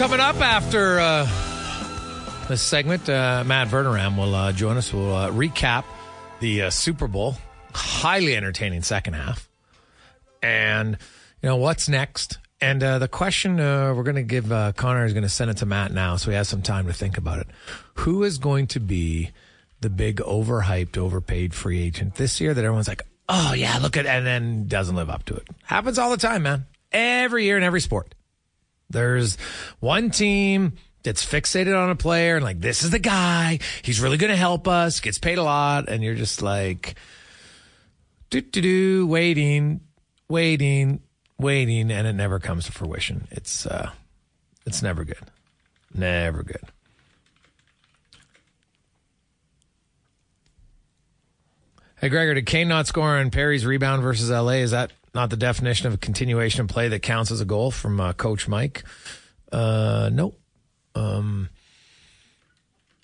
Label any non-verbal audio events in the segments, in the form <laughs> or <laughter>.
Coming up after uh, this segment, uh, Matt Verderame will uh, join us. We'll uh, recap the uh, Super Bowl. Highly entertaining second half. And, you know, what's next? And uh, the question we're going to give Connor is going to send it to Matt now, so he has some time to think about it. Who is going to be the big overhyped, overpaid free agent this year that everyone's like, oh, yeah, look at, and then doesn't live up to it? Happens all the time, man. Every year in every sport. There's one team that's fixated on a player and like, this is the guy. He's really going to help us, gets paid a lot. And you're just like, do, do, do, waiting, waiting, waiting. And it never comes to fruition. It's, uh, it's never good. Never good. Hey, Gregor, did Kane not score on Perry's rebound versus LA? Is that not the definition of a continuation of play that counts as a goal from uh, Coach Mike? Uh, no. Um,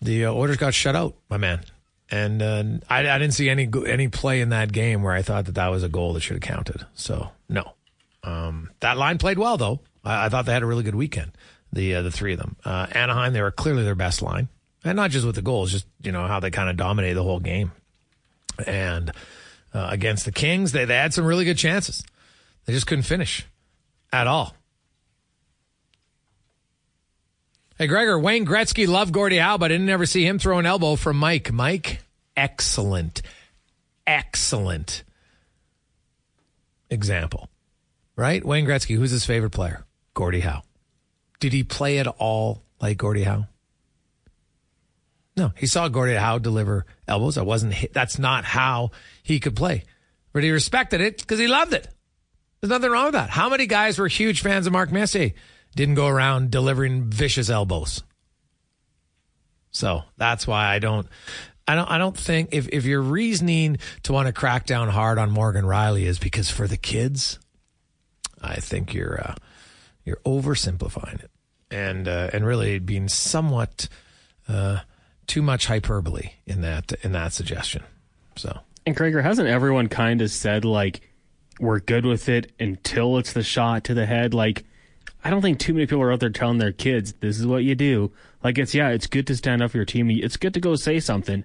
the uh, Oilers got shut out, my man, and uh, I, I didn't see any any play in that game where I thought that that was a goal that should have counted. So no, um, that line played well though. I, I thought they had a really good weekend. The uh, the three of them, uh, Anaheim, they were clearly their best line, and not just with the goals, just you know how they kind of dominated the whole game. And uh, against the Kings, they, they had some really good chances. They just couldn't finish at all. Hey, Gregor, Wayne Gretzky loved Gordie Howe, but I didn't ever see him throw an elbow from Mike. Mike, excellent, excellent example, right? Wayne Gretzky, who's his favorite player? Gordie Howe. Did he play at all like Gordie Howe? No, he saw Gordie Howe deliver elbows. That wasn't. That's not how he could play, but he respected it because he loved it. There's nothing wrong with that. How many guys were huge fans of Mark Messier? Didn't go around delivering vicious elbows. So that's why I don't. I don't. I don't think if if your reasoning to want to crack down hard on Morgan Rielly is because for the kids, I think you're uh, you're oversimplifying it and uh, and really being somewhat. Uh, too much hyperbole in that in that suggestion. So And Gregor, hasn't everyone kind of said like we're good with it until it's the shot to the head? Like I don't think too many people are out there telling their kids this is what you do. Like it's yeah, it's good to stand up for your team. It's good to go say something.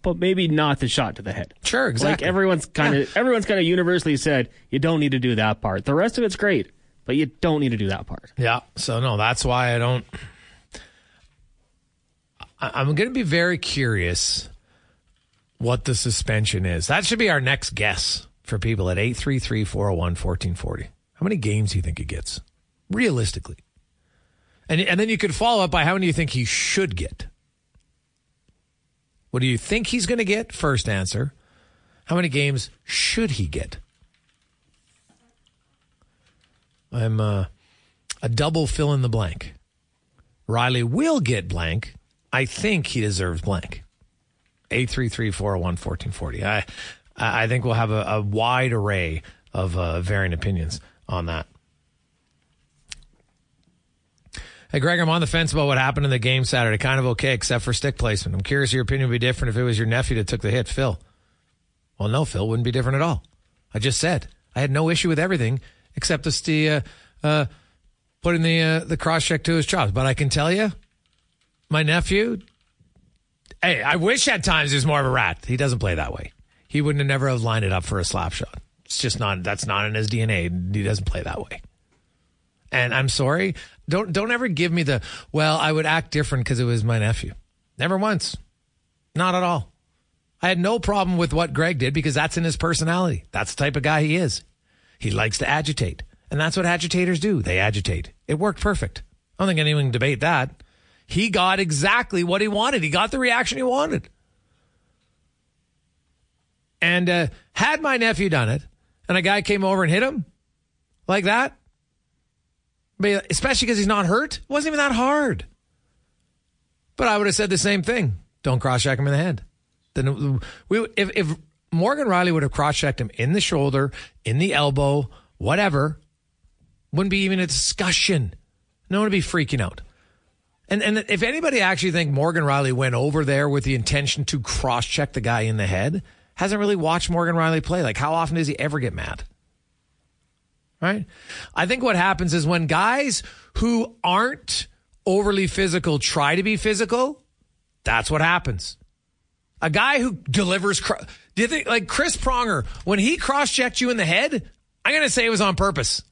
But maybe not the shot to the head. Sure, exactly. Like everyone's kind of yeah. everyone's kind of universally said you don't need to do that part. The rest of it's great, but you don't need to do that part. Yeah. So no, that's why I don't I'm going to be very curious what the suspension is. That should be our next guess for people at 833 401 1440. How many games do you think he gets? Realistically. And, and then you could follow up by how many you think he should get? What do you think he's going to get? First answer. How many games should he get? I'm uh, a double fill in the blank. Rielly will get blank. I think he deserves blank. 833-401-1440. I I think we'll have a, a wide array of uh, varying opinions on that. Hey, Greg, I'm on the fence about what happened in the game Saturday. Kind of okay, except for stick placement. I'm curious your opinion would be different if it was your nephew that took the hit, Phil. Well, no, Phil wouldn't be different at all. I just said I had no issue with everything except the uh, uh, putting the uh, the cross check to his chops. But I can tell you, my nephew. Hey, I wish at times he was more of a rat. He doesn't play that way. He wouldn't have never have lined it up for a slap shot. It's just not. That's not in his DNA. He doesn't play that way. And I'm sorry. Don't don't ever give me the well. I would act different because it was my nephew. Never once. Not at all. I had no problem with what Greig did because that's in his personality. That's the type of guy he is. He likes to agitate. And that's what agitators do. They agitate. It worked perfect. I don't think anyone can debate that. He got exactly what he wanted. He got the reaction he wanted. And uh, had my nephew done it, and a guy came over and hit him like that, especially because he's not hurt, it wasn't even that hard. But I would have said the same thing. Don't cross check him in the head. Then we, if, if Morgan Rielly would have cross checked him in the shoulder, in the elbow, whatever, wouldn't be even a discussion. No one would be freaking out. And and if anybody actually think Morgan Rielly went over there with the intention to cross check the guy in the head, hasn't really watched Morgan Rielly play. Like how often does he ever get mad? Right? I think what happens is when guys who aren't overly physical try to be physical, that's what happens. A guy who delivers do you think like Chris Pronger when he cross checked you in the head, I'm to say it was on purpose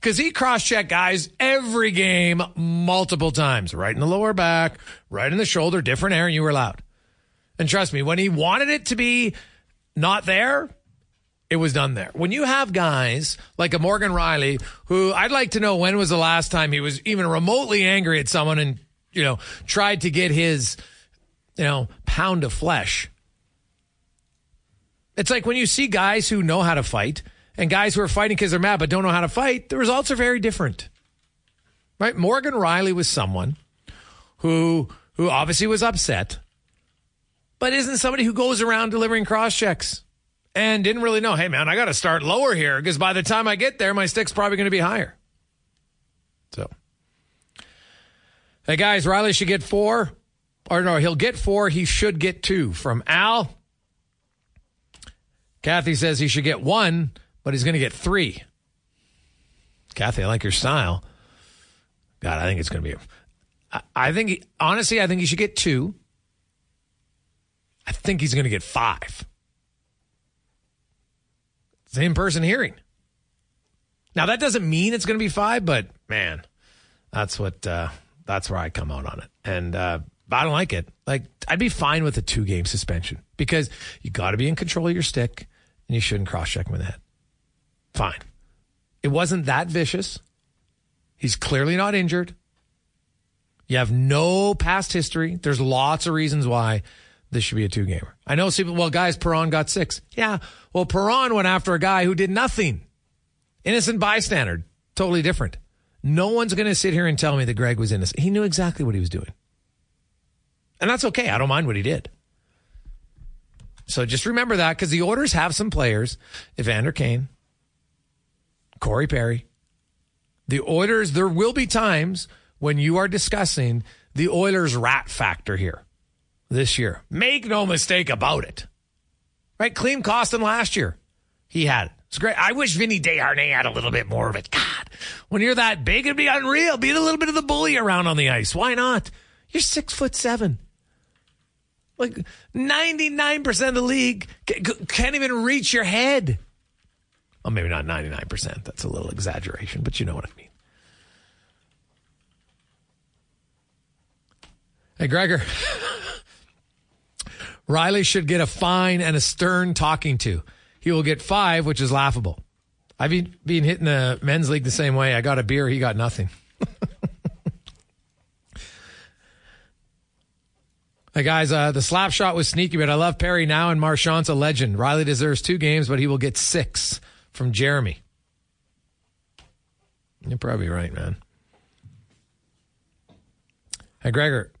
because he cross checked guys every game multiple times, right in the lower back, right in the shoulder, different area. You were allowed. And trust me, when he wanted it to be not there, it was done there. When you have guys like a Morgan Rielly, who I'd like to know when was the last time he was even remotely angry at someone and, you know, tried to get his, you know, pound of flesh. It's like when you see guys who know how to fight and guys who are fighting because they're mad but don't know how to fight, the results are very different. Right? Morgan Rielly was someone who who obviously was upset, but isn't somebody who goes around delivering cross checks and didn't really know, hey man, I got to start lower here because by the time I get there, my stick's probably going to be higher. So, hey guys, Rielly should get four, or no, he'll get four. He should get two from Al. Kathy says he should get one but he's going to get three. Kathy, I like your style. God, I think it's going to be. I, think, he, honestly, I think he should get two. I think he's going to get five. Same person hearing. Now that doesn't mean it's going to be five, but man, that's what uh, that's where I come out on it, and uh, I don't like it. Like I'd be fine with a two game suspension because you got to be in control of your stick, and you shouldn't cross check him in the head. Fine. It wasn't that vicious. He's clearly not injured. You have no past history. There's lots of reasons why this should be a two gamer. I know well, guys, Perron got six. Yeah. Well, Perron went after a guy who did nothing. Innocent bystander. Totally different. No one's going to sit here and tell me that Greig was innocent. He knew exactly what he was doing. And that's okay. I don't mind what he did. So just remember that because the orders have some players, Evander Kane, Corey Perry. The Oilers, there will be times when you are discussing the Oilers rat factor here this year. Make no mistake about it. Right? Klim Kostin last year. He had it. It's great. I wish Vinny Desharnais had a little bit more of it. God, when you're that big, it'd be unreal. Be a little bit of the bully around on the ice. Why not? You're six foot seven. Like 99% of the league can't even reach your head. Well, maybe not 99%. That's a little exaggeration, but you know what I mean. Hey, Gregor. <laughs> Rielly should get a fine and a stern talking to. He will get five, which is laughable. I've been hitting the men's league the same way. I got a beer, he got nothing. <laughs> hey guys, uh, the slap shot was sneaky, but I love Perry now, and Marchand's a legend. Rielly deserves two games, but he will get six from Jeremy. You're probably right, man. Hey, Gregor,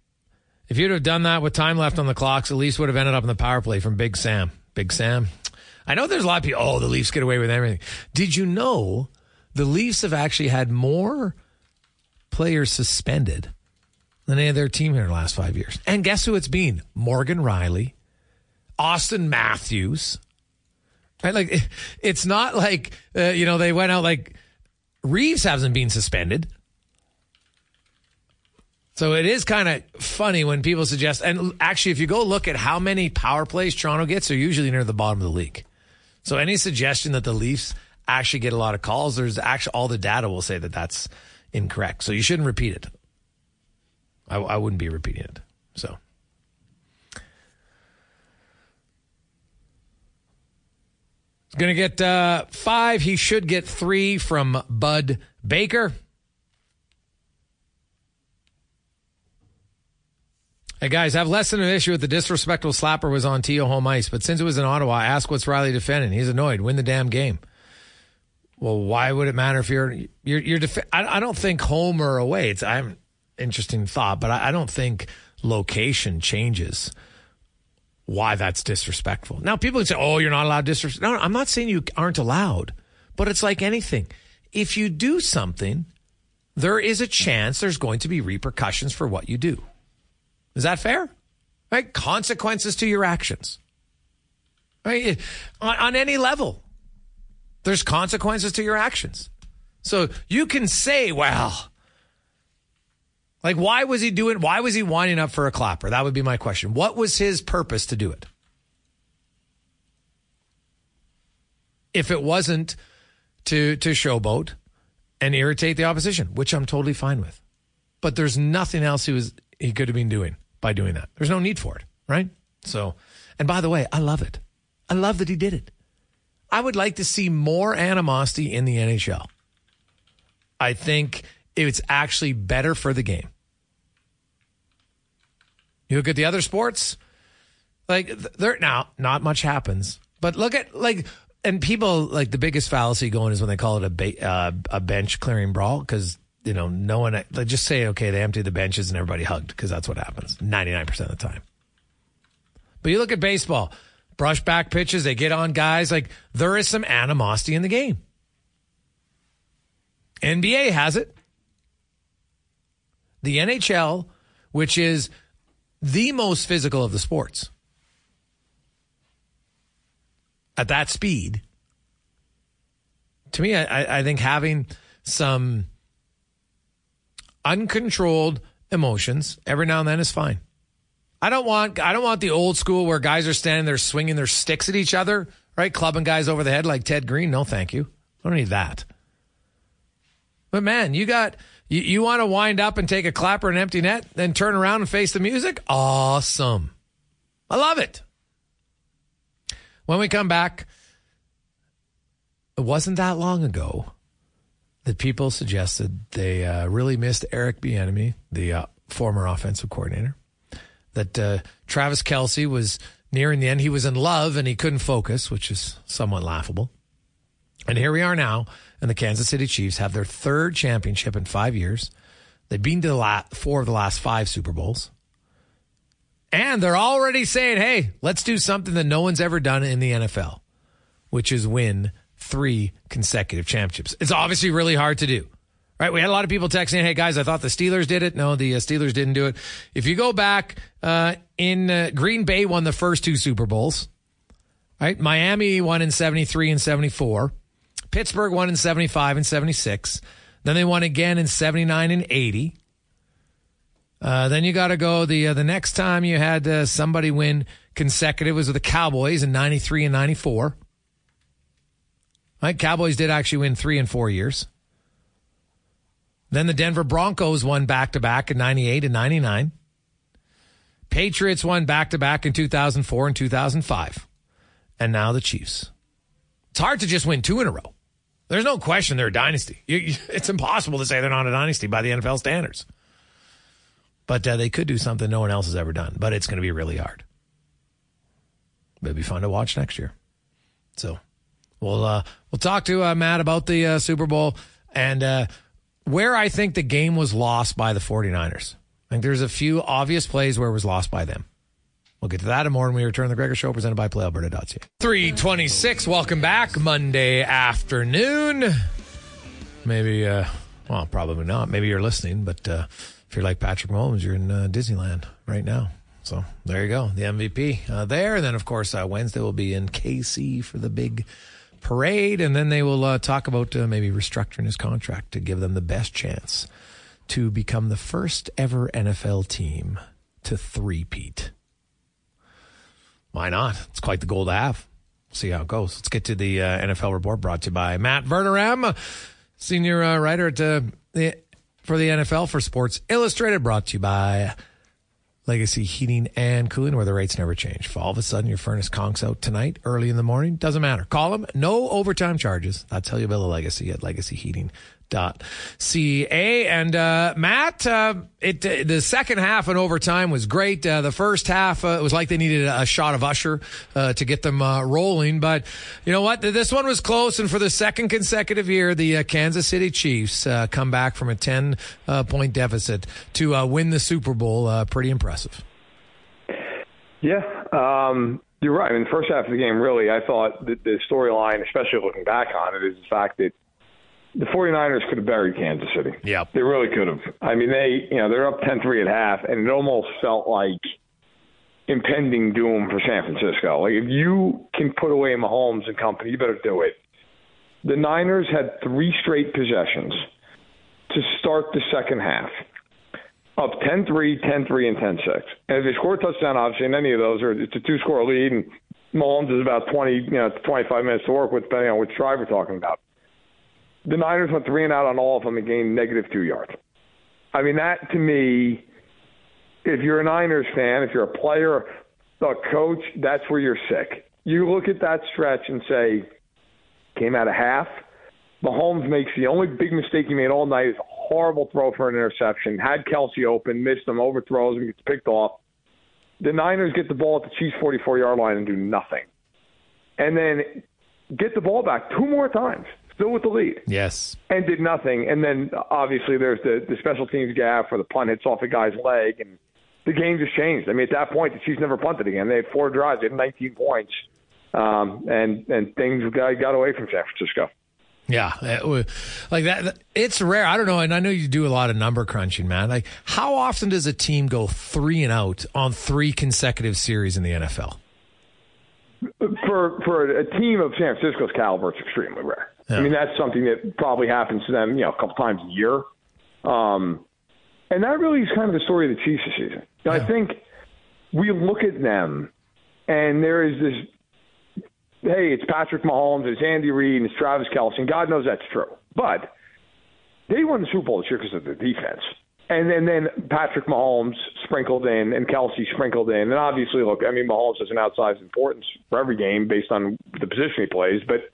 if you'd have done that with time left on the clocks, at least would have ended up in the power play from Big Sam. Big Sam. I know there's a lot of people, oh, the Leafs get away with everything. Did you know the Leafs have actually had more players suspended than any other team here in the last five years? And guess who it's been? Morgan Rielly, Austin Matthews. Right? Like, <laughs> it's not like, uh, you know, they went out like Reaves hasn't been suspended. So it is kind of funny when people suggest, and actually, if you go look at how many power plays Toronto gets, they're usually near the bottom of the league. So any suggestion that the Leafs actually get a lot of calls, there's actually all the data will say that that's incorrect. So you shouldn't repeat it. I, I wouldn't be repeating it. So. He's going to get uh, five. He should get three from Bud Baker. Hey guys, I have less than an issue with the disrespectful slapper was on Tio home ice, but since it was in Ottawa, I ask what's Rielly defending. He's annoyed. Win the damn game. Well, why would it matter if you're you're you're def- I, I don't think home or away. It's I'm interesting thought, but I, I don't think location changes why that's disrespectful. Now people can say, "Oh, you're not allowed disrespect." No, I'm not saying you aren't allowed, but it's like anything. If you do something, there is a chance there's going to be repercussions for what you do. Is that fair? Right? Consequences to your actions. Right? On, on any level, there's consequences to your actions. So you can say, well, like, why was he doing, why was he winding up for a clapper? That would be my question. What was his purpose to do it? If it wasn't to, to showboat and irritate the opposition, which I'm totally fine with. But there's nothing else he was, he could have been doing by doing that. There's no need for it, right? So, and by the way, I love it. I love that he did it. I would like to see more animosity in the NHL. I think it's actually better for the game. You look at the other sports, like there now, not much happens. But look at like, and people like the biggest fallacy going is when they call it a ba- uh, a bench clearing brawl because you know no one. Like just say okay, they emptied the benches and everybody hugged because that's what happens ninety nine percent of the time. But you look at baseball, brush back pitches, they get on guys. Like there is some animosity in the game. NBA has it. The NHL, which is the most physical of the sports, at that speed, to me, I, I think having some uncontrolled emotions every now and then is fine. I don't want I don't want the old school where guys are standing there swinging their sticks at each other, right? Clubbing guys over the head like Ted Green. No, thank you. I don't need that. But man, you got you, you want to wind up and take a clapper and empty net, then turn around and face the music? Awesome. I love it. When we come back, it wasn't that long ago that people suggested they uh, really missed Eric Bieniemy, the uh, former offensive coordinator. That uh, Travis Kelce was nearing the end. He was in love and he couldn't focus, which is somewhat laughable. And here we are now, and the Kansas City Chiefs have their third championship in five years. They've been to the last, four of the last five Super Bowls. And they're already saying, hey, let's do something that no one's ever done in the NFL, which is win three consecutive championships. It's obviously really hard to do. Right, we had a lot of people texting, "Hey guys, I thought the Steelers did it." No, the uh, Steelers didn't do it. If you go back uh, in uh, Green Bay, won the first two Super Bowls. Right, Miami won in '73 and '74. Pittsburgh won in 75 and 76. Then they won again in 79 and 80. Uh, then you got to go the uh, the next time you had uh, somebody win consecutive was with the Cowboys in 93 and 94. Right, Cowboys did actually win 3 and 4 years. Then the Denver Broncos won back to back in 98 and 99. Patriots won back to back in 2004 and 2005. And now the Chiefs. It's hard to just win two in a row. There's no question they're a dynasty. You, you, it's impossible to say they're not a dynasty by the NFL standards. but uh, they could do something no one else has ever done. But it's going to be really hard. It'll be fun to watch next year. So we'll uh, we'll talk to uh, Matt about the uh, Super Bowl and uh, where I think the game was lost by the 49ers. I think there's a few obvious plays where it was lost by them. We'll get to that and more when we return the Gregor Show presented by PlayAlberta.ca. 326, welcome back. Monday afternoon. Maybe, uh, well, probably not. Maybe you're listening, but uh, if you're like Patrick Mahomes, you're in uh, Disneyland right now. So there you go, the MVP uh, there. And then, of course, uh, Wednesday will be in KC for the big parade. And then they will uh, talk about uh, maybe restructuring his contract to give them the best chance to become the first ever NFL team to three-peat. Why not? It's quite the goal to have. See how it goes. Let's get to the uh, NFL report brought to you by Matt Verderame, senior uh, writer at uh, the, for the NFL for Sports Illustrated, brought to you by Legacy Heating and Cooling, where the rates never change. If all of a sudden your furnace conks out tonight, early in the morning, doesn't matter. Call them. No overtime charges. That's how you build a legacy at Legacy Heating dot ca and uh, matt uh, it the second half and overtime was great. Uh, the first half uh, it was like they needed a, shot of usher uh, to get them rolling. But you know what? This one was close. And for the second consecutive year the kansas city chiefs come back from a 10 point deficit to win the super bowl pretty impressive. Yeah um, you're right. In the first half of the game, really, I thought the storyline, especially looking back on it, is the fact that the 49ers could have buried Kansas City. Yeah. They really could have. I mean, they, you know, they're up 10-3 at half, and it almost felt like impending doom for San Francisco. Like, if you can put away Mahomes and company, you better do it. The Niners had three straight possessions to start the second half. Up 10-3, 10-3, and 10-6. And if they score a touchdown, obviously, in any of those, or it's a two-score lead, and Mahomes is about 20, you know, 25 minutes to work with, depending on which drive we're talking about the Niners went three and out on all of them and gained negative two yards. I mean, that to me, if you're a Niners fan, if you're a player, a coach, that's where you're sick. You look at that stretch and say, came out of half. Mahomes makes the only big mistake he made all night is a horrible throw for an interception. Had Kelce open, missed him, overthrows him, gets picked off. The Niners get the ball at the Chiefs' 44 yard line and do nothing. And then get the ball back two more times still with the lead. Yes. And did nothing. And then obviously there's the, the special teams gap where the punt hits off a guy's leg and the game just changed. I mean, at that point, the Chiefs never punted again. They had four drives, they had 19 points, um, and and things got, got away from San Francisco. Yeah, like that. It's rare. I don't know, and I know you do a lot of number crunching, man. Like, how often does a team go three and out on three consecutive series in the NFL? For for a team of San Francisco's caliber, it's extremely rare. Yeah. I mean, that's something that probably happens to them, you know, a couple times a year. Um, and that really is kind of the story of the Chiefs this season. yeah. I think we look at them, and there is this. Hey, it's Patrick Mahomes, it's Andy Reid, and it's Travis Kelce, and God knows that's true. But they won the Super Bowl this year because of the defense. And then, then Patrick Mahomes sprinkled in and Kelce sprinkled in. And obviously, look, I mean, Mahomes has an outsized importance for every game based on the position he plays. But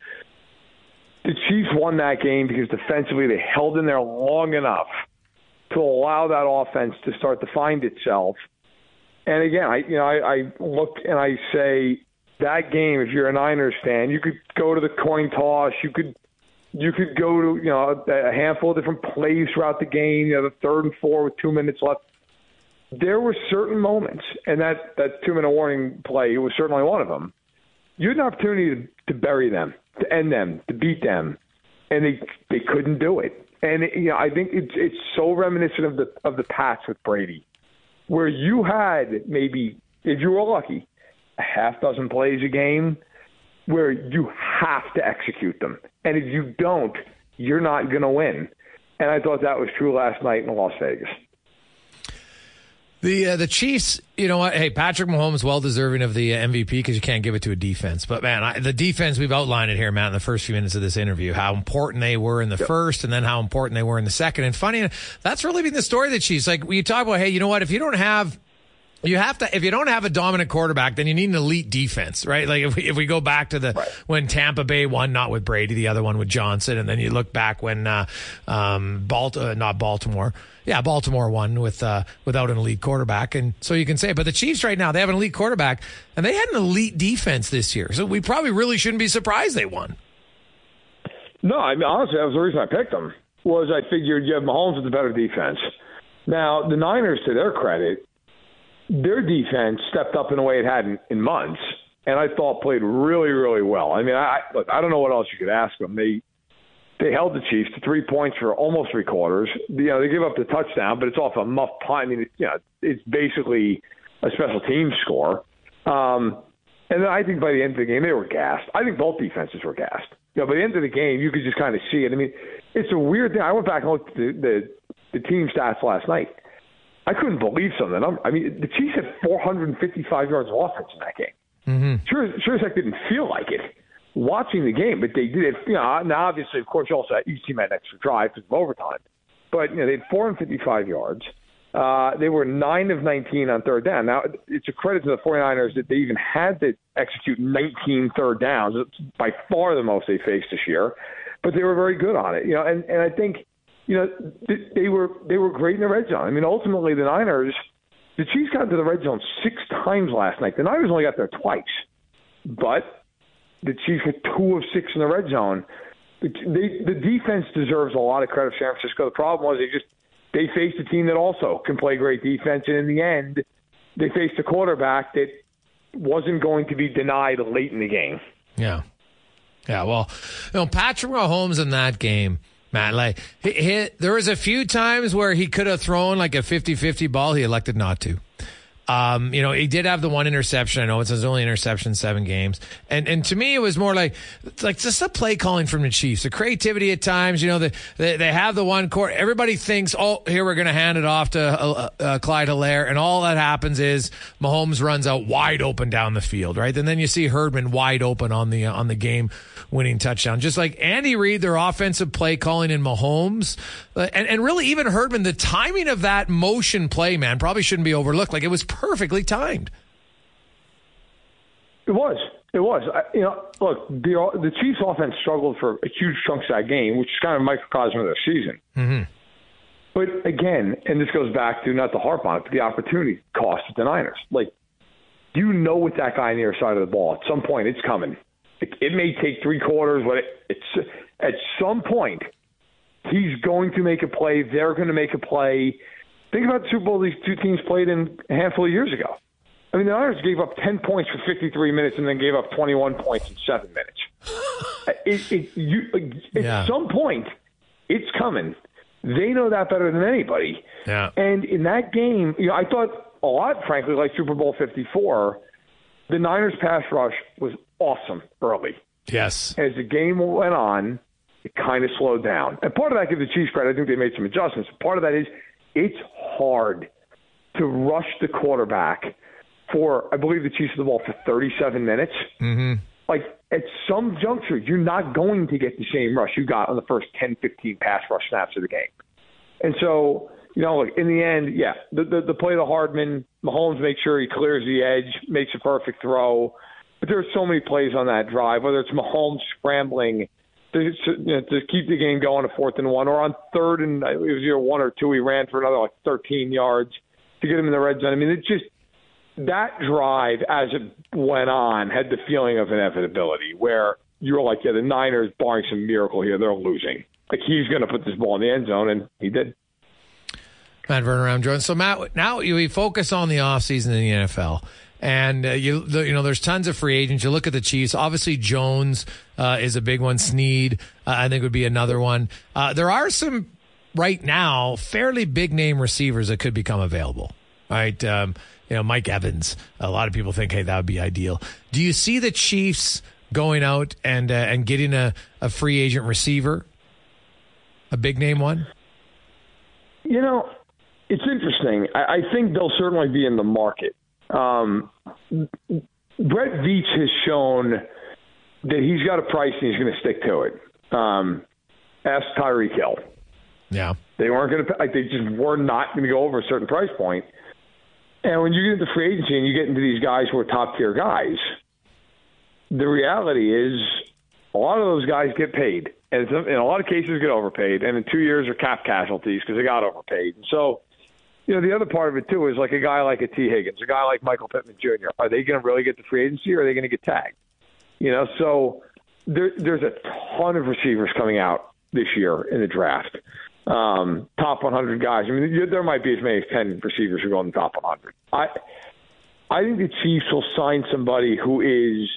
the Chiefs won that game because defensively they held in there long enough to allow that offense to start to find itself. And again, I you know I, I look and I say that game. If you're a Niners fan, you could go to the coin toss. You could you could go to you know a handful of different plays throughout the game. You know the third and four with two minutes left. There were certain moments, and that that two minute warning play was certainly one of them. You had an opportunity to, to bury them to end them, to beat them, and they they couldn't do it. And you know, I think it's it's so reminiscent of the of the past with Brady, where you had maybe if you were lucky, a half dozen plays a game where you have to execute them, and if you don't, you're not going to win. And I thought that was true last night in Las Vegas. The uh, the Chiefs, you know what? Hey, Patrick Mahomes, well deserving of the uh, MVP because you can't give it to a defense. But man, I, the defense we've outlined it here, Matt, in the first few minutes of this interview, how important they were in the yep. first, and then how important they were in the second. And funny, that's really been the story of the Chiefs. Like you talk about, hey, you know what? If you don't have You have to if you don't have a dominant quarterback, then you need an elite defense, right? Like if we, if we go back to the Right. when Tampa Bay won, not with Brady, the other one with Johnson, and then you look back when uh, um, Balt, uh, not Baltimore, yeah, Baltimore won with uh, without an elite quarterback, and so you can say, but the Chiefs right now they have an elite quarterback, and they had an elite defense this year, so we probably really shouldn't be surprised they won. No, I mean honestly, that was the reason I picked them. Was I figured you have Mahomes with the better defense. Now the Niners, to their credit, their defense stepped up in a way it hadn't in months, and I thought played really, really well. I mean, I look, I don't know what else you could ask them. They they held the Chiefs to three points for almost three quarters. You know, they give up the touchdown, but it's off a muff punt. I mean, you know, it's basically a special team score. Um, and then I think by the end of the game, they were gassed. I think both defenses were gassed. You know, by the end of the game, you could just kind of see it. I mean, it's a weird thing. I went back and looked at the, the, the team stats last night. I couldn't believe some of the numbers. I mean, the Chiefs had 455 yards of offense in that game. Mm-hmm. Sure, sure as heck didn't feel like it watching the game, but they did it. You know, now obviously, of course, you also had, each team had an extra drive because of overtime. But you know, they had 455 yards. Uh, they were 9 of 19 on third down. Now, it's a credit to the 49ers that they even had to execute 19 third downs. It's by far the most they faced this year. But they were very good on it. You know, and, and I think, you know, th- they were they were great in the red zone. I mean, ultimately, the Niners, the Chiefs got into the red zone six times last night. The Niners only got there twice. But the Chiefs had two of six in the red zone. The, they, the defense deserves a lot of credit for San Francisco. The problem was they just they faced a team that also can play great defense, and in the end, they faced a quarterback that wasn't going to be denied late in the game. Yeah. Yeah, well, you know, Patrick Mahomes in that game, man, like, he, he, there was a few times where he could have thrown like a 50-50 ball. He elected not to. Um, you know, he did have the one interception. I know it's his only interception seven games. And and to me, it was more like like just the play calling from the Chiefs, the creativity at times. You know, the, they they have the one court. Everybody thinks, oh, here we're going to hand it off to uh, uh, Clyde Helaire, and all that happens is Mahomes runs out wide open down the field, right? And then you see Hardman wide open on the on the game winning touchdown. Just like Andy Reid, their offensive play calling in Mahomes, uh, and and really even Hardman, the timing of that motion play, man, probably shouldn't be overlooked. Like it was perfectly timed. It was. It was. I, you know, look, the the Chiefs' offense struggled for a huge chunks of that game, which is kind of a microcosm of their season. Mm-hmm. But again, and this goes back to not to harp on it, but the opportunity cost of the Niners. Like, you know, with that guy on the other side of the ball, at some point it's coming. It, it may take three quarters, but it, it's at some point he's going to make a play. They're going to make a play. Think about the Super Bowl these two teams played in a handful of years ago. I mean, the Niners gave up 10 points for 53 minutes and then gave up 21 points in seven minutes. <sighs> it, it, you, at Yeah. some point, it's coming. They know that better than anybody. Yeah. And in that game, you know, I thought a lot, frankly, like Super Bowl 54, the Niners pass rush was awesome early. Yes. As the game went on, it kind of slowed down. And part of that, give the Chiefs credit. I think they made some adjustments. Part of that is it's hard to rush the quarterback for, I believe the Chiefs had the ball for 37 minutes. Mm-hmm. Like at some juncture, you're not going to get the same rush you got on the first 10, 15 pass rush snaps of the game. And so, you know, look, in the end, yeah, the, the, the play to Hardman, Mahomes makes sure he clears the edge, makes a perfect throw. But there are so many plays on that drive, whether it's Mahomes scrambling to, you know, to keep the game going to fourth and one, or on third and it was either one or two, he ran for another like 13 yards to get him in the red zone. I mean, it just that drive as it went on had the feeling of inevitability, where you're like, yeah, the Niners, barring some miracle here, they're losing. Like he's going to put this ball in the end zone, and he did. Matt Verderame joins. So Matt, now we focus on the offseason in the NFL. And uh, you, you know, there's tons of free agents. You look at the Chiefs. Obviously, Jones uh, is a big one. Sneed, uh, I think, would be another one. Uh, there are some right now fairly big name receivers that could become available. Right, um, you know, Mike Evans. A lot of people think, hey, that would be ideal. Do you see the Chiefs going out and uh, and getting a, a free agent receiver, a big name one? You know, it's interesting. I, I think they'll certainly be in the market. Um, Brett Veach has shown that he's got a price and he's going to stick to it. Um, ask Tyreek Hill. Yeah. They weren't going to. Like, they just were not going to go over a certain price point. And when you get into free agency and you get into these guys who are top tier guys, the reality is a lot of those guys get paid, and in a lot of cases get overpaid, and in two years are cap casualties because they got overpaid. And so, you know, the other part of it too is like a guy like a Tee Higgins, a guy like Michael Pittman Jr. Are they going to really get the free agency, or are they going to get tagged? You know, so there, there's a ton of receivers coming out this year in the draft. Um, top 100 guys. I mean, there might be as many as 10 receivers who go in the top 100. I, I think the Chiefs will sign somebody who is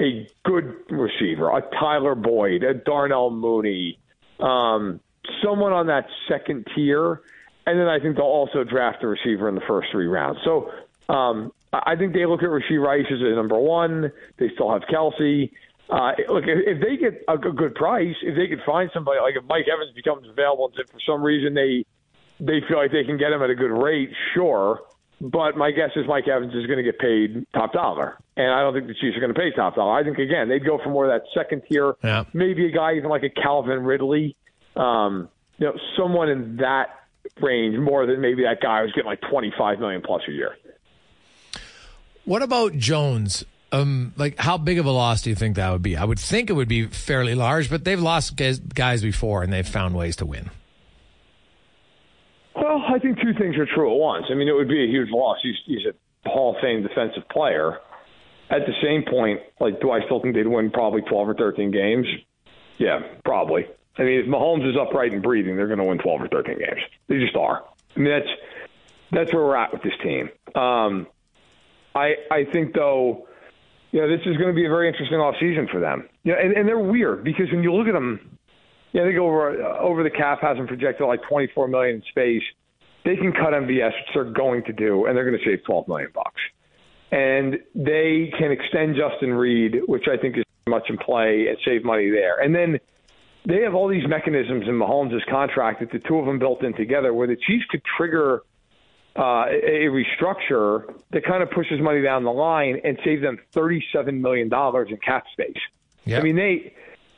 a good receiver, a Tyler Boyd, a Darnell Mooney, um, someone on that second tier. And then I think they'll also draft a receiver in the first three rounds. So um, I think they look at Rashee Rice as a number one. They still have Kelce. Uh, look, if, they get a good price, if they could find somebody like if Mike Evans becomes available, for some reason they they feel like they can get him at a good rate, sure. But my guess is Mike Evans is going to get paid top dollar, and I don't think the Chiefs are going to pay top dollar. I think again they'd go for more of that second tier, yeah. maybe a guy even like a Calvin Ridley, um, you know, someone in that range more than maybe that guy who's getting like twenty five million plus a year. What about Jones? Um, like how big of a loss do you think that would be? I would think it would be fairly large, but they've lost guys, guys before and they've found ways to win. Well, I think two things are true at once. I mean, it would be a huge loss. He's, he's a Hall of Fame defensive player. At the same point, like, do I still think they'd win probably 12 or 13 games? Yeah, probably. I mean, if Mahomes is upright and breathing, they're going to win 12 or 13 games. They just are. I mean, that's that's where we're at with this team. Um, I I think though you know, this is going to be a very interesting off season for them. You know, and, and they're weird because when you look at them, yeah, they go over uh, over the cap has them projected like 24 million in space. They can cut MVS, which they're going to do, and they're going to save 12 million bucks. And they can extend Justin Reid, which I think is much in play, and save money there. And then they have all these mechanisms in Mahomes' contract that the two of them built in together, where the Chiefs could trigger uh, a restructure that kind of pushes money down the line and save them thirty-seven million dollars in cap space. Yep. I mean, they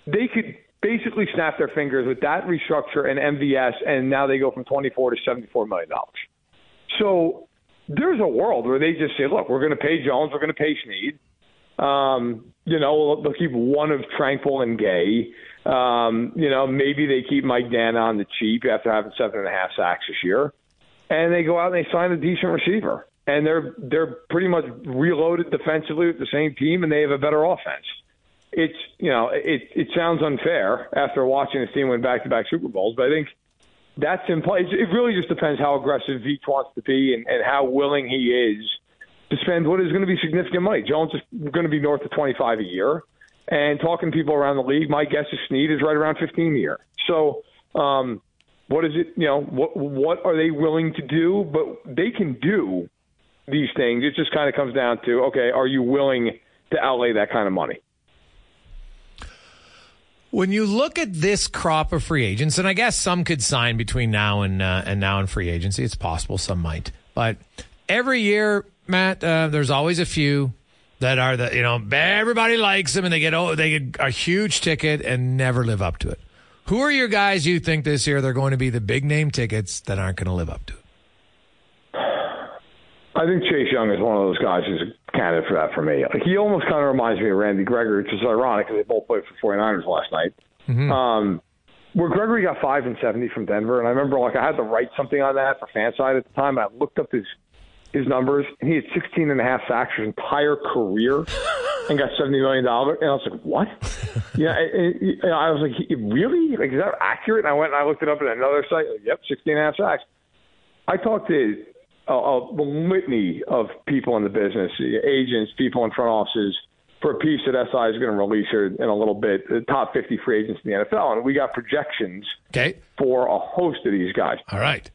they could basically snap their fingers with that restructure and MVS, and now they go from twenty-four to seventy-four million dollars. So there's a world where they just say, "Look, we're going to pay Jones, we're going to pay Sneed." Um, you know, they'll keep one of Tranquill and Gay. Um, you know, maybe they keep Mike Danna on the cheap after having seven and a half sacks this year and they go out and they sign a decent receiver, and they're they're pretty much reloaded defensively with the same team, and they have a better offense. It's you know it it sounds unfair after watching this team win back to back Super Bowls, but I think that's in play. It really just depends how aggressive Veach wants to be and, and how willing he is to spend what is going to be significant money. Jones is going to be north of 25 a year. And talking to people around the league, my guess is Sneed is right around 15 a year. So, um, what is it? You know, what what are they willing to do? But they can do these things. It just kind of comes down to okay, are you willing to outlay that kind of money? When you look at this crop of free agents, and I guess some could sign between now and uh, and now in free agency, it's possible some might, but every year, Matt, uh, there's always a few that are the you know everybody likes them and they get oh they get a huge ticket and never live up to it. Who are your guys you think this year they're going to be the big name tickets that aren't going to live up to it? I think Chase Young is one of those guys who's a candidate for that for me. Like, he almost kind of reminds me of Randy Gregory, which is ironic because they both played for 49ers last night. Mm-hmm. Um, where Gregory got five and seventy from Denver, and I remember like I had to write something on that for Fanside at the time. I looked up his his numbers, and he had 16 and a half sacks his entire career and got $70 million. And I was like, what? yeah, and, and I was like, really? Like, is that accurate? And I went and I looked it up at another site. Like, yep, 16 and a half sacks. I talked to uh, uh, a, a litany of people in the business, agents, people in front offices, for a piece that SI is going to release here in a little bit, the top 50 free agents in the NFL. And we got projections okay. for a host of these guys. All right.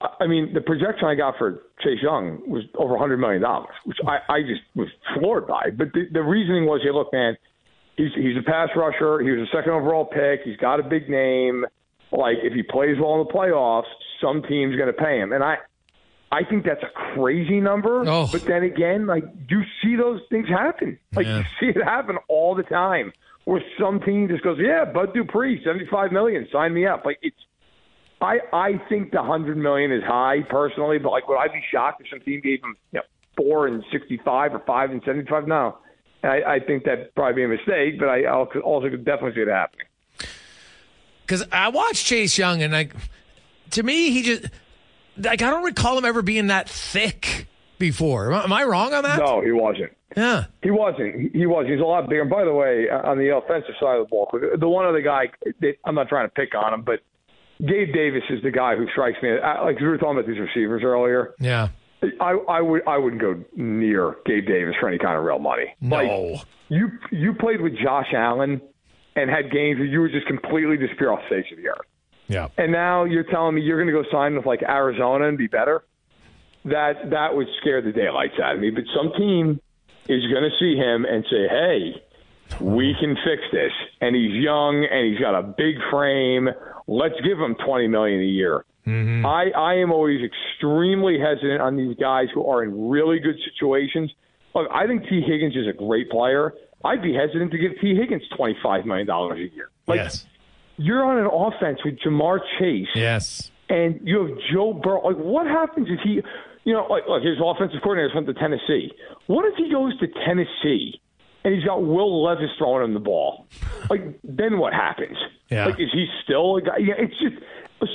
I mean, the projection I got for Chase Young was over $100 million, which I, I just was floored by. But the, the reasoning was, hey, look, man, he's, he's a pass rusher. He was a second overall pick. He's got a big name. Like, if he plays well in the playoffs, some team's going to pay him. And I, I think that's a crazy number. Oh. But then again, like, you see those things happen. Like, Yeah. you see it happen all the time where some team just goes, yeah, Bud Dupree, 75 million, sign me up. Like, it's, I I think the hundred million is high personally, but like would I be shocked if some team gave him you know four and sixty five or five and seventy five? No, I, I think that'd probably be a mistake, but I also could definitely see it happening. Because I watched Chase Young, and like to me, he just like I don't recall him ever being that thick before. Am I wrong on that? No, he wasn't. Yeah, he wasn't. He was. He's a lot bigger. And by the way, uh, on the offensive side of the ball, the one other guy, I'm not trying to pick on him, but Gabe Davis is the guy who strikes me. Uh, like we were talking about these receivers earlier. Yeah. I, I would I wouldn't go near Gabe Davis for any kind of real money. No. Like, you you played with Josh Allen and had games where you would just completely disappear off the face of the earth. Yeah. And now you're telling me you're going to go sign with like Arizona and be better. That that would scare the daylights out of me. But some team is going to see him and say, "Hey, we can fix this." And he's young and he's got a big frame. Let's give him twenty million a year. Mm-hmm. I I am always extremely hesitant on these guys who are in really good situations. Look, I think Tee Higgins is a great player. I'd be hesitant to give Tee Higgins twenty five million dollars a year. Like, yes. You're on an offense with Ja'Marr Chase. Yes. And you have Joe Burrow. Like, what happens if he, you know, like, look, his offensive coordinator went to Tennessee. What if he goes to Tennessee and he's got Will Levis throwing him the ball? Like, then what happens? Yeah. Like, is he still a guy? Yeah, it's just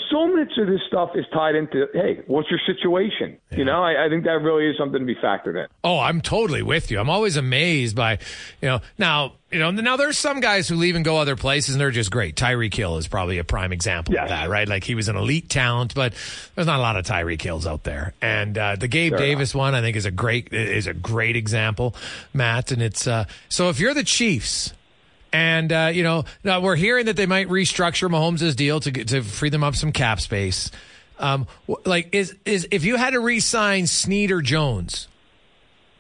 so much of this stuff is tied into hey, what's your situation? Yeah. You know, I, I, think that really is something to be factored in. Oh, I'm totally with you. I'm always amazed by, you know, now you know now there's some guys who leave and go other places and they're just great. Tyreek Hill is probably a prime example yes. of that, right? Like he was an elite talent, but there's not a lot of Tyreek Hills out there. And uh, the Gabe Fair Davis enough. one, I think, is a great is a great example, Matt. And it's uh, so if you're the Chiefs and, uh, you know, we're hearing that they might restructure Mahomes' deal to, to free them up some cap space. Um, like, is, is, if you had to re sign Sneed or Jones,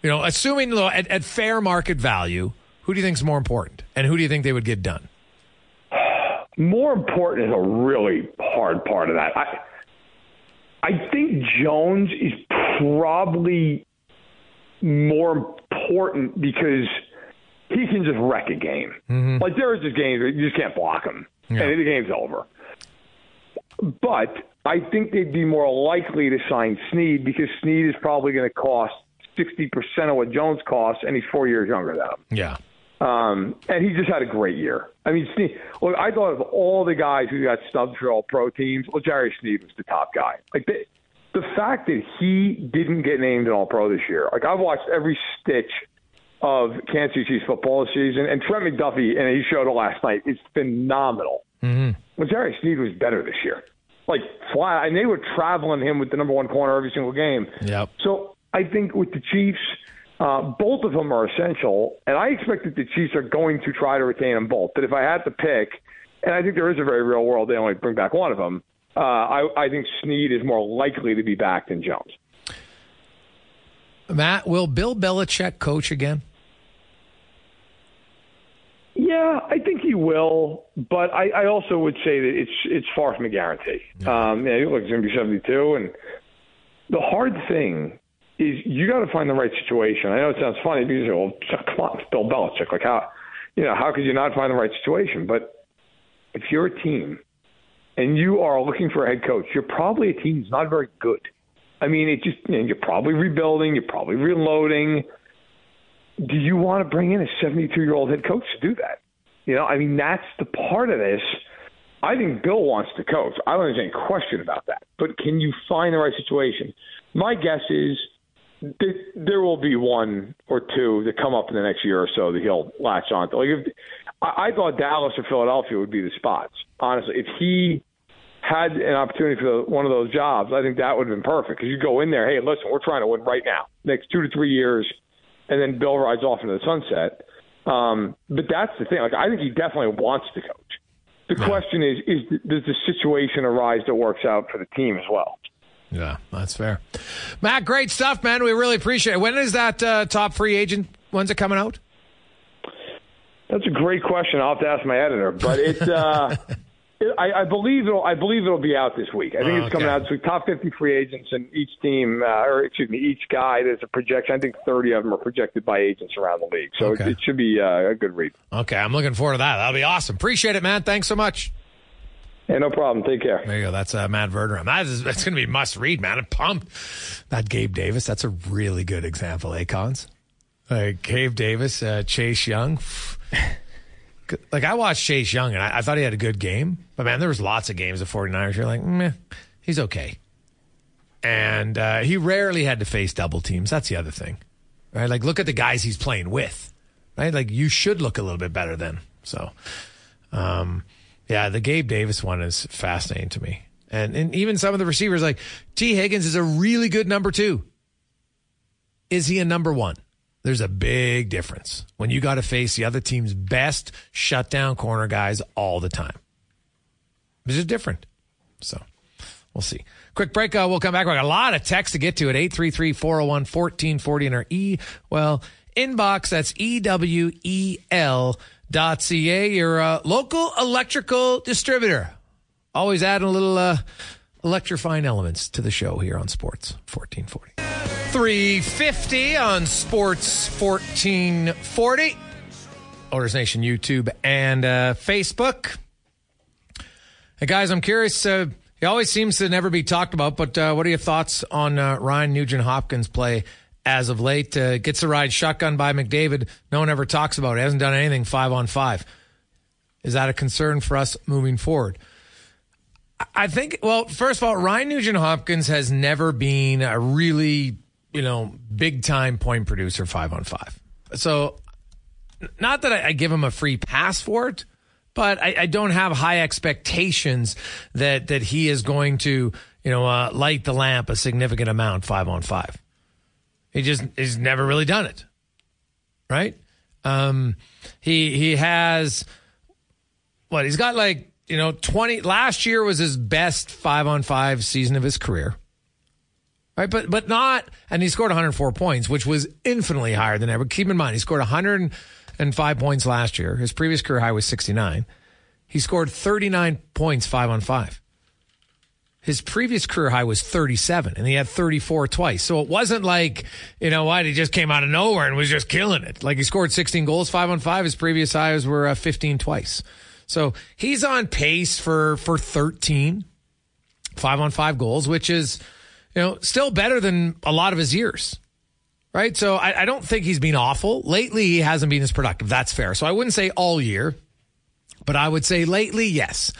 you know, assuming at, at fair market value, who do you think is more important? And who do you think they would get done? More important is a really hard part of that. I, I think Jones is probably more important because – he can just wreck a game. Mm-hmm. Like there is just games where you just can't block him, yeah. and the game's over. But I think they'd be more likely to sign Sneed because Sneed is probably going to cost sixty percent of what Jones costs, and he's four years younger than him. Yeah. Um, and he just had a great year. I mean, Sneed, look, I thought of all the guys who got snubbed for all pro teams, well, Jerry Sneed was the top guy. Like the, the fact that he didn't get named an all pro this year, like I've watched every stitch of Kansas City's football season. And Trent McDuffie, and he showed it last night, is phenomenal. Mm-hmm. Well, Jerry Sneed was better this year. Like flat, and they were traveling him with the number one corner every single game. Yep. So I think with the Chiefs, uh, both of them are essential, and I expect that the Chiefs are going to try to retain them both. But if I had to pick, and I think there is a very real world they only bring back one of them, uh, I, I think Sneed is more likely to be back than Jones. Matt, will Bill Belichick coach again? Yeah, I think he will, but I, I also would say that it's it's far from a guarantee. Yeah. Um, yeah, look, he's going to be seventy two, and the hard thing is you got to find the right situation. I know it sounds funny because you well, come on, Bill Belichick. Like how, you know, how could you not find the right situation? But if you're a team and you are looking for a head coach, you're probably a team that's not very good. I mean, it just you know, you're probably rebuilding, you're probably reloading do you want to bring in a 72 year old head coach to do that? You know, I mean, that's the part of this. I think Bill wants to coach. I don't there's any question about that. But can you find the right situation? My guess is that there will be one or two that come up in the next year or so that he'll latch on to. Like if, I thought Dallas or Philadelphia would be the spots. Honestly, if he had an opportunity for one of those jobs, I think that would have been perfect. Because you go in there, hey, listen, we're trying to win right now. Next two to three years, and then Bill rides off into the sunset. Um, but that's the thing. Like I think he definitely wants to coach. The yeah. question is, is does the situation arise that works out for the team as well? Yeah, that's fair. Matt, great stuff, man. We really appreciate it. When is that uh, top free agent? When's it coming out? That's a great question. I'll have to ask my editor, but it's uh, <laughs> I, I believe it'll. I believe it'll be out this week. I think oh, it's coming okay. out this week. Top 50 free agents, and each team, uh, or excuse me, each guy. There's a projection. I think 30 of them are projected by agents around the league, so okay. it, it, should be uh, a good read. Okay, I'm looking forward to that. That'll be awesome. Appreciate it, man. Thanks so much. Hey, no problem. Take care. There you go. That's uh, Matt Verderame. That is, that's going to be must read, man. I'm pumped. That Gabe Davis, that's a really good example, eh, Like Gabe Davis, uh, Chase Young. Like I watched Chase Young and I, I, thought he had a good game, but man, there was lots of games of 49ers. You're like, meh, he's okay. And uh, he rarely had to face double teams. That's the other thing, right? Like look at the guys he's playing with, right? Like you should look a little bit better then. So, um, yeah, the Gabe Davis one is fascinating to me. And, and even some of the receivers, like Tee Higgins is a really good number two. Is he a number one? There's a big difference when you got to face the other team's best shutdown corner guys all the time. This is different. So we'll see. Quick break. Uh, we'll come back. We got a lot of text to get to at 833 401 1440 in our E, well, inbox. That's E W E L dot ca, your uh, local electrical distributor. Always adding a little uh, electrifying elements to the show here on Sports 1440. 350 on Sports 1440. Oilers Nation YouTube and uh, Facebook. Hey guys, I'm curious. Uh, he always seems to never be talked about, but uh, what are your thoughts on uh, Ryan Nugent Hopkins' play as of late. Uh, gets a ride shotgun by McDavid. No one ever talks about it. Hasn't done anything five on five. Is that a concern for us moving forward? I think, well, first of all, Ryan Nugent Hopkins has never been a really, you know, big time point producer five on five. So, not that I, give him a free pass for it, but I, I, don't have high expectations that that he is going to, you know, uh, light the lamp a significant amount five on five. He just he's never really done it. Right? Um, he he has what he's got like you know 20 last year was his best 5 on 5 season of his career right but but not and he scored 104 points which was infinitely higher than ever keep in mind he scored 105 points last year his previous career high was 69 he scored 39 points 5 on 5 his previous career high was 37 and he had 34 twice. So it wasn't like, you know what, he just came out of nowhere and was just killing it. Like he scored 16 goals, five on five. His previous highs were uh, 15 twice. So he's on pace for, for 13 five on five goals, which is, you know, still better than a lot of his years. Right. So I, I don't think he's been awful. Lately, he hasn't been as productive. That's fair. So I wouldn't say all year, but I would say lately, yes,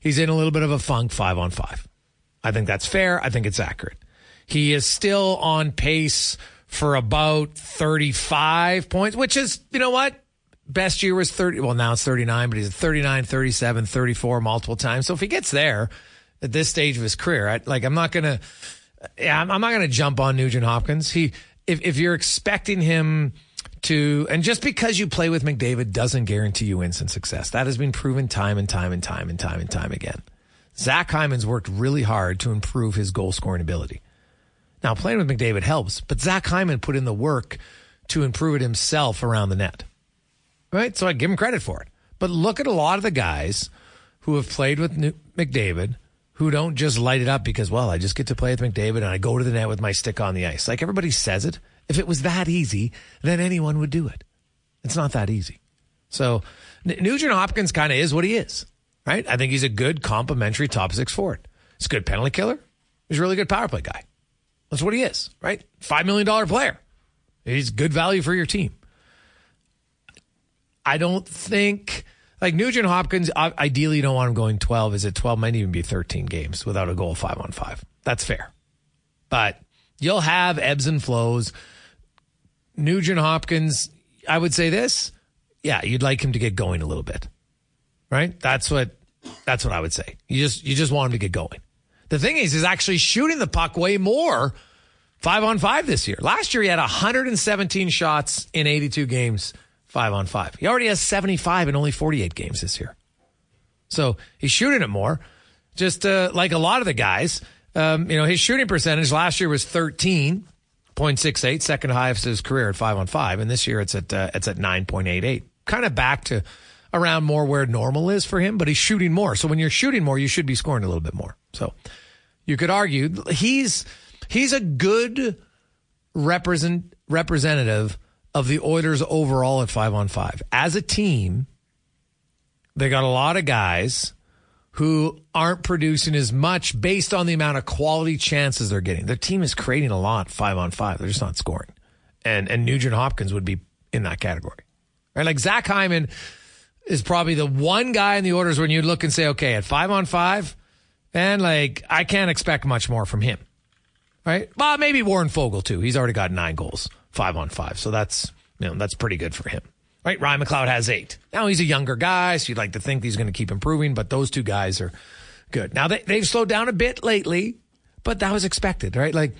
he's in a little bit of a funk five on five. I think that's fair. I think it's accurate. He is still on pace for about 35 points, which is, you know what? Best year was 30. Well, now it's 39, but he's at 39, 37, 34 multiple times. So if he gets there at this stage of his career, I, like, I'm not to, yeah, I'm, I'm not to jump on Nugent Hopkins. He, if, if you're expecting him to, and just because you play with McDavid doesn't guarantee you instant success. That has been proven time and time and time and time and time again. Zach Hyman's worked really hard to improve his goal scoring ability. Now, playing with McDavid helps, but Zach Hyman put in the work to improve it himself around the net. Right? So I give him credit for it. But look at a lot of the guys who have played with McDavid who don't just light it up because, well, I just get to play with McDavid and I go to the net with my stick on the ice. Like everybody says it. If it was that easy, then anyone would do it. It's not that easy. So Nugent Hopkins kind of is what he is right? I think he's a good complementary top six forward. He's a good penalty killer. He's a really good power play guy. That's what he is, right? $5 million player. He's good value for your team. I don't think, like Nugent Hopkins, ideally you don't want him going 12. Is it 12? Might even be 13 games without a goal five on five. That's fair. But you'll have ebbs and flows. Nugent Hopkins, I would say this. Yeah, you'd like him to get going a little bit right? That's what that's what I would say. You just you just want him to get going. The thing is, he's actually shooting the puck way more five on five this year. Last year he had 117 shots in 82 games, five on five. He already has 75 in only 48 games this year. So he's shooting it more. Just uh, like a lot of the guys, um, you know, his shooting percentage last year was 13.68, second highest of his career at five on five, and this year it's at uh, it's at 9.88. Kind of back to around more where normal is for him, but he's shooting more. So when you're shooting more, you should be scoring a little bit more. So you could argue he's he's a good represent representative of the Oilers overall at five on five. As a team, they got a lot of guys who aren't producing as much based on the amount of quality chances they're getting. Their team is creating a lot five on five. They're just not scoring. And and Nugent Hopkins would be in that category. Right? Like Zach Hyman is probably the one guy in the Oilers when you look and say, okay, at five on five, and like I can't expect much more from him. Right? Well, maybe Warren Foegele too. He's already got nine goals, five on five. So that's you know, that's pretty good for him. Right? Ryan McLeod has eight. Now he's a younger guy, so you'd like to think he's going to keep improving, but those two guys are good. Now they, they've slowed down a bit lately, but that was expected, right? Like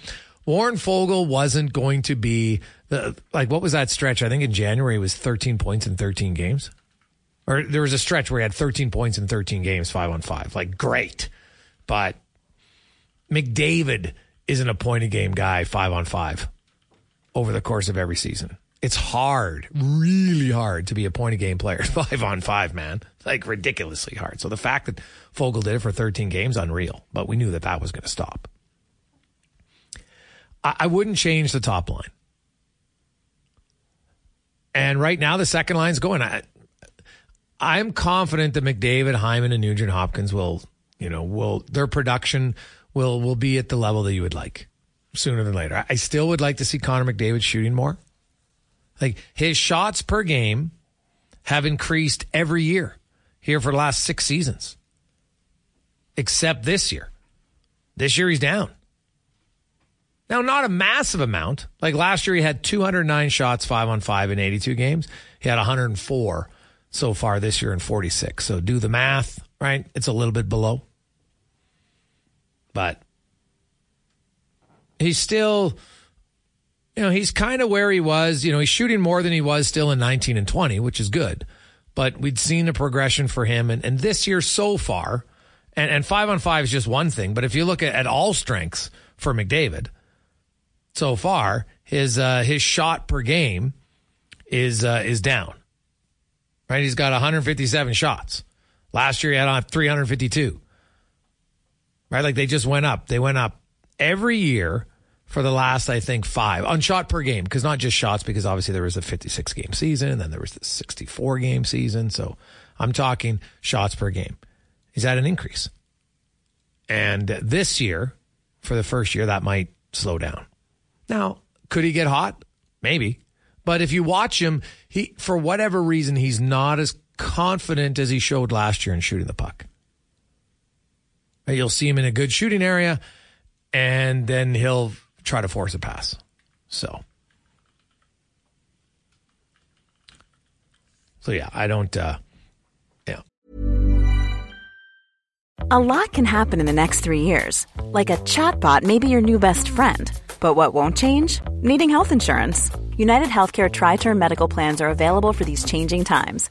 Warren Foegele wasn't going to be the, like, what was that stretch? I think in January it was 13 points in 13 games. Or there was a stretch where he had 13 points in 13 games, five on five. Like, great. But McDavid isn't a point a game guy, five on five, over the course of every season. It's hard, really hard to be a point of game player, <laughs> five on five, man. Like ridiculously hard. So the fact that Foegele did it for 13 games, unreal. But we knew that that was going to stop. I, I wouldn't change the top line. And right now, the second line's going. I, I'm confident that McDavid, Hyman, and Nugent Hopkins will, you know, will their production will will be at the level that you would like sooner than later. I still would like to see Connor McDavid shooting more. Like his shots per game have increased every year here for the last six seasons, except this year. This year he's down. Now, not a massive amount. Like last year, he had 209 shots, five on five in 82 games. He had 104 so far this year in 46. So do the math, right? It's a little bit below. But he's still you know, he's kind of where he was. You know, he's shooting more than he was still in 19 and 20, which is good. But we'd seen the progression for him. And, and this year so far, and, and five on five is just one thing. But if you look at, at all strengths for McDavid so far, his uh, his shot per game is uh, is down. Right, he's got 157 shots. Last year he had 352. Right, like they just went up. They went up every year for the last, I think, five on shot per game, because not just shots, because obviously there was a 56 game season and then there was the 64 game season. So I'm talking shots per game. Is that an increase? And this year, for the first year, that might slow down. Now, could he get hot? Maybe. But if you watch him, he, for whatever reason, he's not as confident as he showed last year in shooting the puck. You'll see him in a good shooting area, and then he'll try to force a pass. So, so yeah, I don't. Uh, yeah. A lot can happen in the next three years, like a chatbot may be your new best friend. But what won't change? Needing health insurance. United Healthcare Tri Term Medical Plans are available for these changing times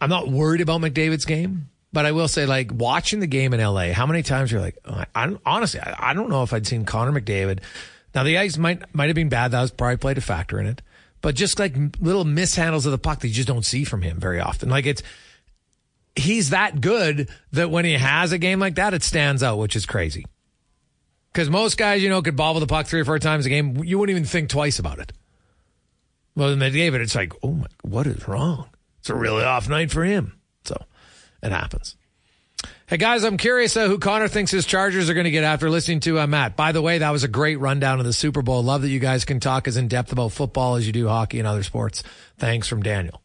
I'm not worried about McDavid's game, but I will say, like watching the game in LA, how many times you're like, oh, I, honestly, I, I, don't know if I'd seen Connor McDavid. Now the ice might might have been bad. That was probably played a factor in it, but just like little mishandles of the puck that you just don't see from him very often. Like it's he's that good that when he has a game like that, it stands out, which is crazy. Because most guys, you know, could bobble the puck three or four times a game. You wouldn't even think twice about it. Well, then David, it's like, oh my, what is wrong? It's a really off night for him. So it happens. Hey guys, I'm curious uh, who Connor thinks his Chargers are going to get after listening to uh, Matt. By the way, that was a great rundown of the Super Bowl. Love that you guys can talk as in depth about football as you do hockey and other sports. Thanks from Daniel.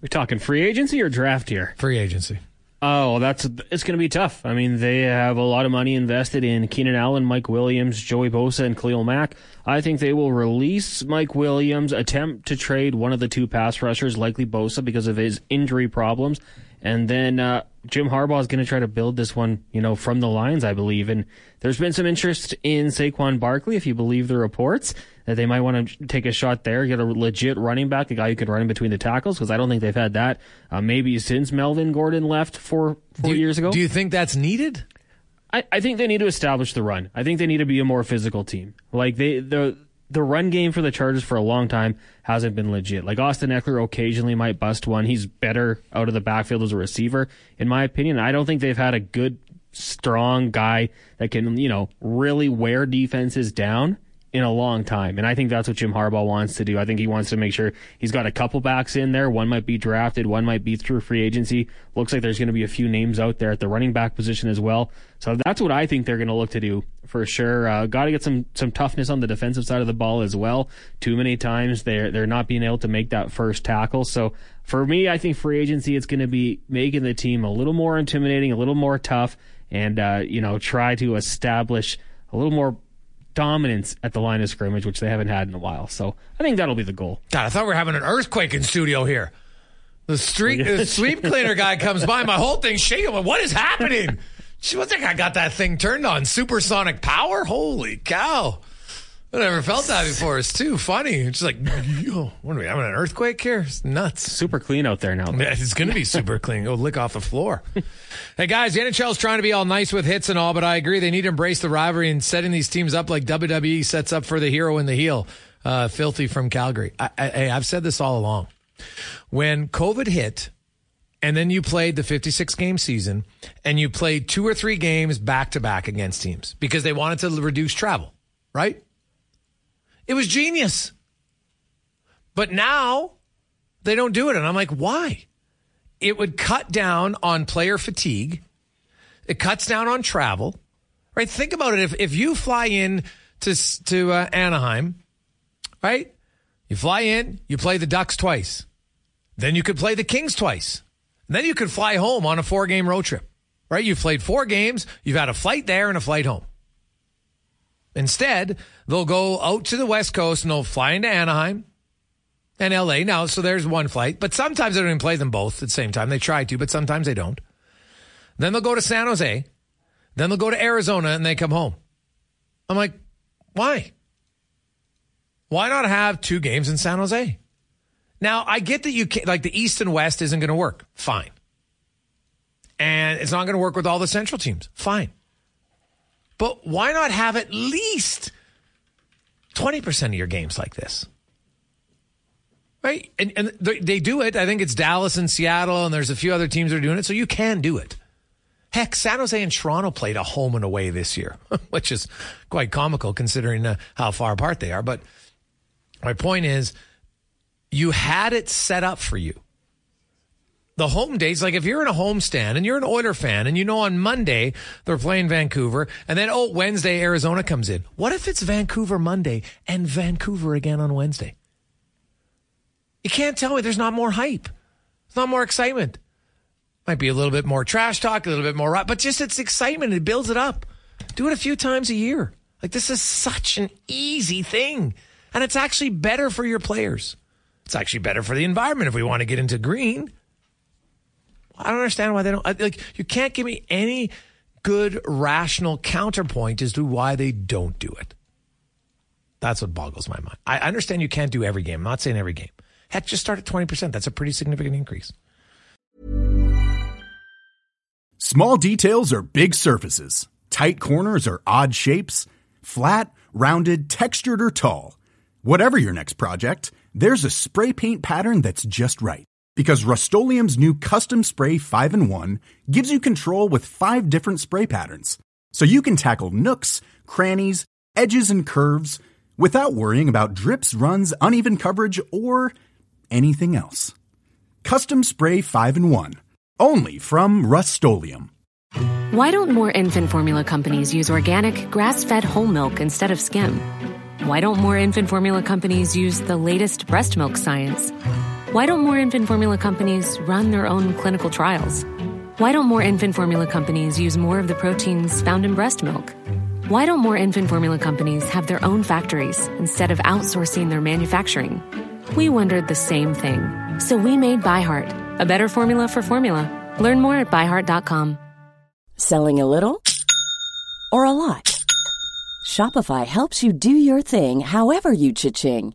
We talking free agency or draft here? Free agency. Oh, that's it's going to be tough. I mean, they have a lot of money invested in Keenan Allen, Mike Williams, Joey Bosa, and Khalil Mack. I think they will release Mike Williams, attempt to trade one of the two pass rushers, likely Bosa, because of his injury problems, and then uh, Jim Harbaugh is going to try to build this one, you know, from the lines, I believe. And there's been some interest in Saquon Barkley, if you believe the reports, that they might want to take a shot there, get a legit running back, a guy who can run in between the tackles, because I don't think they've had that uh, maybe since Melvin Gordon left four four do, years ago. Do you think that's needed? I, I think they need to establish the run. I think they need to be a more physical team. Like they the the run game for the Chargers for a long time hasn't been legit. Like Austin Ekeler occasionally might bust one. He's better out of the backfield as a receiver, in my opinion. I don't think they've had a good, strong guy that can, you know, really wear defenses down in a long time. And I think that's what Jim Harbaugh wants to do. I think he wants to make sure he's got a couple backs in there. One might be drafted, one might be through free agency. Looks like there's going to be a few names out there at the running back position as well. So that's what I think they're going to look to do for sure. Uh, got to get some some toughness on the defensive side of the ball as well. Too many times they're they're not being able to make that first tackle. So for me, I think free agency it's going to be making the team a little more intimidating, a little more tough, and uh, you know try to establish a little more dominance at the line of scrimmage, which they haven't had in a while. So I think that'll be the goal. God, I thought we were having an earthquake in studio here. The street, the sweep cleaner guy comes by, my whole thing's shaking. What is happening? <laughs> She was like, I got that thing turned on. Supersonic power? Holy cow. I never felt that before. It's too funny. It's like, yo, what are we having an earthquake here? It's nuts. Super clean out there now. Yeah, it's going to be super clean. Go lick off the floor. hey guys, the NHL's trying to be all nice with hits and all, but I agree they need to embrace the rivalry and setting these teams up like WWE sets up for the hero and the heel. Uh, filthy from Calgary. I, I, I've said this all along. When COVID hit, and then you played the 56 game season, and you played two or three games back to back against teams because they wanted to reduce travel, right? It was genius. But now they don't do it. And I'm like, why? It would cut down on player fatigue. It cuts down on travel, right? Think about it. If, if you fly in to, to uh, Anaheim, right? You fly in, you play the Ducks twice. Then you could play the Kings twice. And then you could fly home on a four game road trip, right? You've played four games. You've had a flight there and a flight home. Instead, they'll go out to the West Coast and they'll fly into Anaheim and LA. Now, so there's one flight, but sometimes they don't even play them both at the same time. They try to, but sometimes they don't. Then they'll go to San Jose. Then they'll go to Arizona and they come home. I'm like, why? Why not have two games in San Jose? Now, I get that you can't, like the East and West isn't going to work. Fine. And it's not going to work with all the Central teams. Fine. But why not have at least 20% of your games like this? Right? And, and they do it. I think it's Dallas and Seattle, and there's a few other teams that are doing it. So you can do it. Heck, San Jose and Toronto played a home and away this year, <laughs> which is quite comical considering uh, how far apart they are. But my point is, you had it set up for you the home days, like if you're in a home stand and you're an Oiler fan and you know on Monday they're playing Vancouver and then, oh, Wednesday Arizona comes in. What if it's Vancouver Monday and Vancouver again on Wednesday? You can't tell me there's not more hype. There's not more excitement. Might be a little bit more trash talk, a little bit more, but just it's excitement. It builds it up. Do it a few times a year. Like this is such an easy thing. And it's actually better for your players. It's actually better for the environment if we want to get into green. I don't understand why they don't. Like, you can't give me any good rational counterpoint as to why they don't do it. That's what boggles my mind. I understand you can't do every game. I'm not saying every game. Heck, just start at 20%. That's a pretty significant increase. Small details are big surfaces, tight corners are odd shapes, flat, rounded, textured, or tall. Whatever your next project, there's a spray paint pattern that's just right because Rust-Oleum's new Custom Spray 5 and 1 gives you control with five different spray patterns. So you can tackle nooks, crannies, edges, and curves without worrying about drips, runs, uneven coverage, or anything else. Custom Spray 5 and 1. Only from Rust Why don't more infant formula companies use organic, grass fed whole milk instead of skim? Why don't more infant formula companies use the latest breast milk science? Why don't more infant formula companies run their own clinical trials? Why don't more infant formula companies use more of the proteins found in breast milk? Why don't more infant formula companies have their own factories instead of outsourcing their manufacturing? We wondered the same thing. So we made ByHeart, a better formula for formula. Learn more at byheart.com. Selling a little or a lot? Shopify helps you do your thing however you cha-ching.